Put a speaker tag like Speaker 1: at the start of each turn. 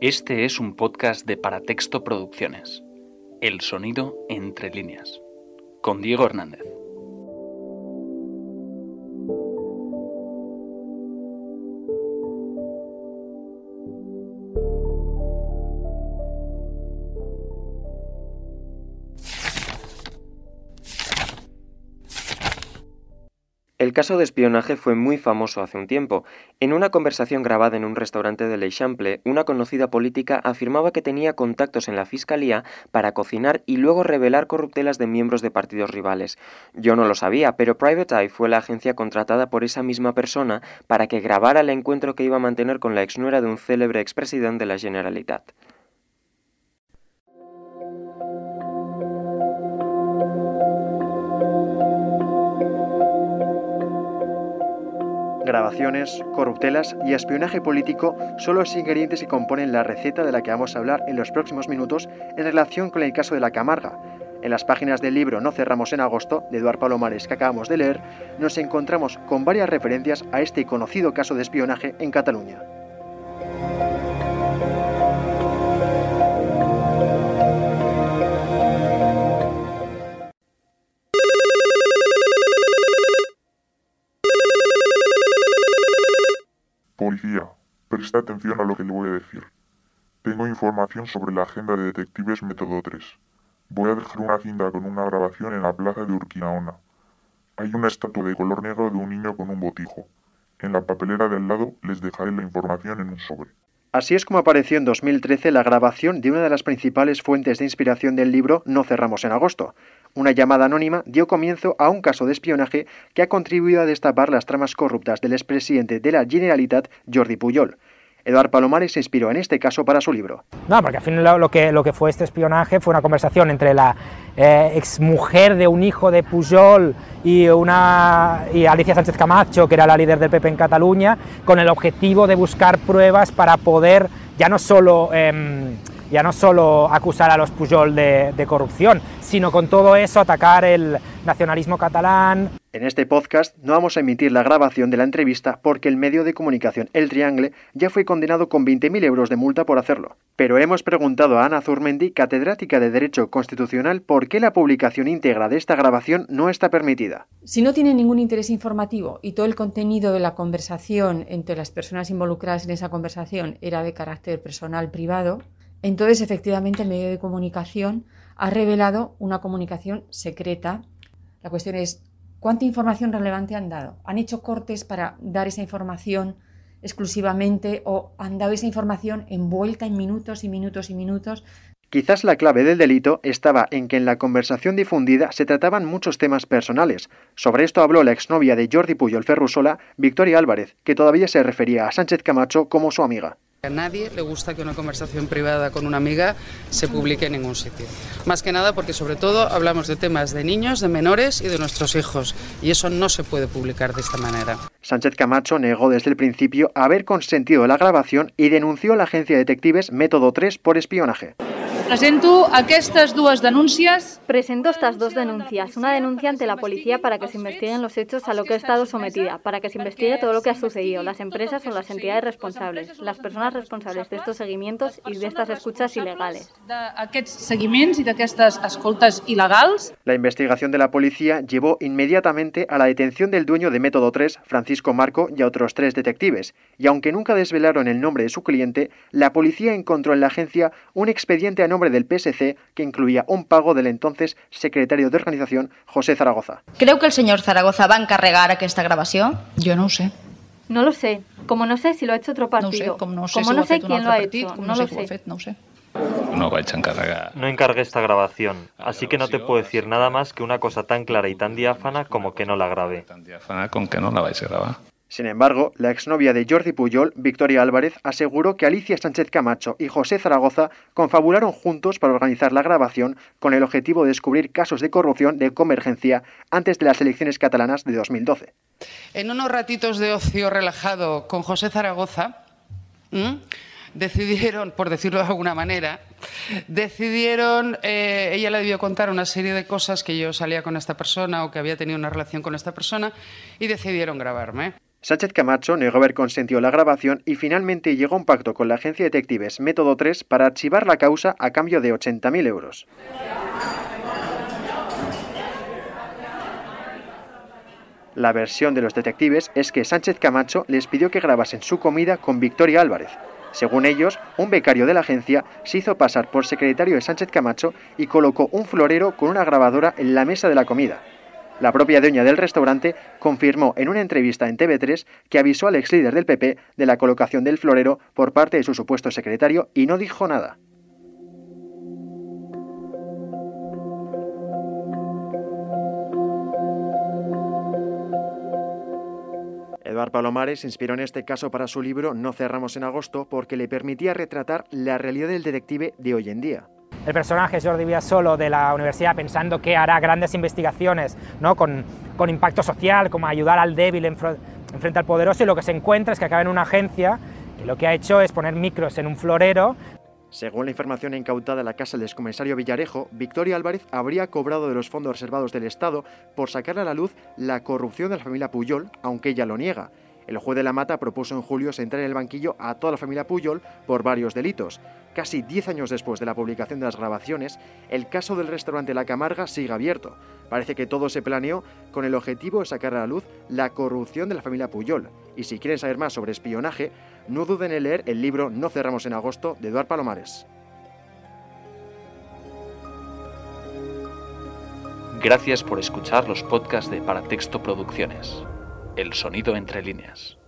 Speaker 1: Este es un podcast de Paratexto Producciones. El sonido entre líneas. Con Diego Hernández.
Speaker 2: El caso de espionaje fue muy famoso hace un tiempo. En una conversación grabada en un restaurante de L'Eixample, una conocida política afirmaba que tenía contactos en la fiscalía para cocinar y luego revelar corruptelas de miembros de partidos rivales. Yo no lo sabía, pero Private Eye fue la agencia contratada por esa misma persona para que grabara el encuentro que iba a mantener con la exnuera de un célebre expresidente de la Generalitat.
Speaker 3: Grabaciones, corruptelas y espionaje político son los ingredientes que componen la receta de la que vamos a hablar en los próximos minutos en relación con el caso de la Camarga. En las páginas del libro No cerramos en agosto, de Eduard Palomares que acabamos de leer, nos encontramos con varias referencias a este conocido caso de espionaje en Cataluña.
Speaker 4: Policía, presta atención a lo que le voy a decir. Tengo información sobre la agenda de detectives método 3. Voy a dejar una cinta con una grabación en la plaza de Urquinaona. Hay una estatua de color negro de un niño con un botijo. En la papelera del lado les dejaré la información en un sobre.
Speaker 3: Así es como apareció en 2013 la grabación de una de las principales fuentes de inspiración del libro No cerramos en agosto. Una llamada anónima dio comienzo a un caso de espionaje que ha contribuido a destapar las tramas corruptas del expresidente de la Generalitat, Jordi Pujol. Eduard Palomares se inspiró en este caso para su libro.
Speaker 5: No, porque al fin lo, que, lo que fue este espionaje fue una conversación entre la eh, exmujer de un hijo de Pujol y, una, y Alicia Sánchez Camacho, que era la líder del PP en Cataluña, con el objetivo de buscar pruebas para poder ya no solo... Em, ya no solo acusar a los Pujol de, de, corrupción, sino con todo eso atacar el nacionalismo catalán.
Speaker 3: En este podcast no vamos a emitir la grabación de la entrevista porque el medio de comunicación El Triangle ya fue condenado con 20.000 euros de multa por hacerlo. Pero hemos preguntado a Ana Zurmendi, catedrática de Derecho Constitucional, por qué la publicación íntegra de esta grabación no está permitida.
Speaker 6: Si no tiene ningún interés informativo y todo el contenido de la conversación entre las personas involucradas en esa conversación era de carácter personal privado, entonces, efectivamente, el medio de comunicación ha revelado una comunicación secreta. La cuestión es, ¿cuánta información relevante han dado? ¿Han hecho cortes para dar esa información exclusivamente o han dado esa información envuelta en minutos y minutos y minutos?
Speaker 3: Quizás la clave del delito estaba en que en la conversación difundida se trataban muchos temas personales. Sobre esto habló la exnovia de Jordi Puyol Ferrusola, Victoria Álvarez, que todavía se refería a Sánchez Camacho como su amiga.
Speaker 7: A nadie le gusta que una conversación privada con una amiga se publique en ningún sitio. Más que nada porque sobre todo hablamos de temas de niños, de menores y de nuestros hijos. Y eso no se puede publicar de esta manera.
Speaker 3: Sánchez Camacho negó desde el principio haber consentido la grabación y denunció a la agencia de detectives Método 3 por espionaje.
Speaker 8: Presento estas dos denuncias.
Speaker 9: Presento estas dos denuncias. Una denuncia ante la policía para que se investiguen los hechos a lo que he estado sometida, para que se investigue todo lo que ha sucedido, las empresas o las entidades responsables, las personas responsables de estos seguimientos y de estas escuchas ilegales.
Speaker 8: seguimientos y de estas escoltas ilegales.
Speaker 3: La investigación de la policía llevó inmediatamente a la detención del dueño de Método 3, Francisco Marco, y a otros tres detectives. Y aunque nunca desvelaron el nombre de su cliente, la policía encontró en la agencia un expediente a nombre del PSC que incluía un pago del entonces secretario de organización José Zaragoza.
Speaker 10: Creu que el señor Zaragoza va a encarregar aquesta gravació?
Speaker 7: Jo no ho sé.
Speaker 9: No lo sé. Como no sé si lo ha hecho otro partido.
Speaker 7: No sé, com no sé
Speaker 9: como
Speaker 7: si
Speaker 9: no
Speaker 7: ho
Speaker 9: sé quién lo ha
Speaker 7: partit,
Speaker 9: hecho.
Speaker 7: com
Speaker 9: No
Speaker 7: no sé
Speaker 9: lo
Speaker 7: qui ho ha
Speaker 9: sé.
Speaker 7: fet, no ho sé.
Speaker 11: No vaig encarregar.
Speaker 12: No encargué esta grabación, así que no te puedo decir nada más que una cosa tan clara y tan diáfana como que no la grabé.
Speaker 11: Tan diáfana con que no la vais a grabar.
Speaker 3: Sin embargo, la exnovia de Jordi Pujol, Victoria Álvarez, aseguró que Alicia Sánchez Camacho y José Zaragoza confabularon juntos para organizar la grabación con el objetivo de descubrir casos de corrupción de convergencia antes de las elecciones catalanas de 2012.
Speaker 7: En unos ratitos de ocio relajado con José Zaragoza, decidieron, por decirlo de alguna manera, decidieron, eh, ella le debió contar una serie de cosas que yo salía con esta persona o que había tenido una relación con esta persona y decidieron grabarme.
Speaker 3: Sánchez Camacho negó haber consentido la grabación y finalmente llegó a un pacto con la agencia de detectives Método 3 para archivar la causa a cambio de 80.000 euros. La versión de los detectives es que Sánchez Camacho les pidió que grabasen su comida con Victoria Álvarez. Según ellos, un becario de la agencia se hizo pasar por secretario de Sánchez Camacho y colocó un florero con una grabadora en la mesa de la comida. La propia dueña del restaurante confirmó en una entrevista en TV3 que avisó al ex líder del PP de la colocación del florero por parte de su supuesto secretario y no dijo nada. Eduard Palomares inspiró en este caso para su libro No cerramos en agosto porque le permitía retratar la realidad del detective de hoy en día.
Speaker 5: El personaje Jordi Solo de la universidad pensando que hará grandes investigaciones ¿no? con, con impacto social, como ayudar al débil en, frente al poderoso, y lo que se encuentra es que acaba en una agencia y lo que ha hecho es poner micros en un florero
Speaker 3: según la información incautada en la casa del excomisario Villarejo, Victoria Álvarez habría cobrado de los fondos reservados del Estado por sacar a la luz la corrupción de la familia Puyol, aunque ella lo niega. El juez de la Mata propuso en julio sentar en el banquillo a toda la familia Puyol por varios delitos. Casi 10 años después de la publicación de las grabaciones, el caso del restaurante La Camarga sigue abierto. Parece que todo se planeó con el objetivo de sacar a la luz la corrupción de la familia Puyol. Y si quieren saber más sobre espionaje, no duden en leer el libro No cerramos en agosto de Eduard Palomares.
Speaker 1: Gracias por escuchar los podcasts de Paratexto Producciones. El sonido entre líneas.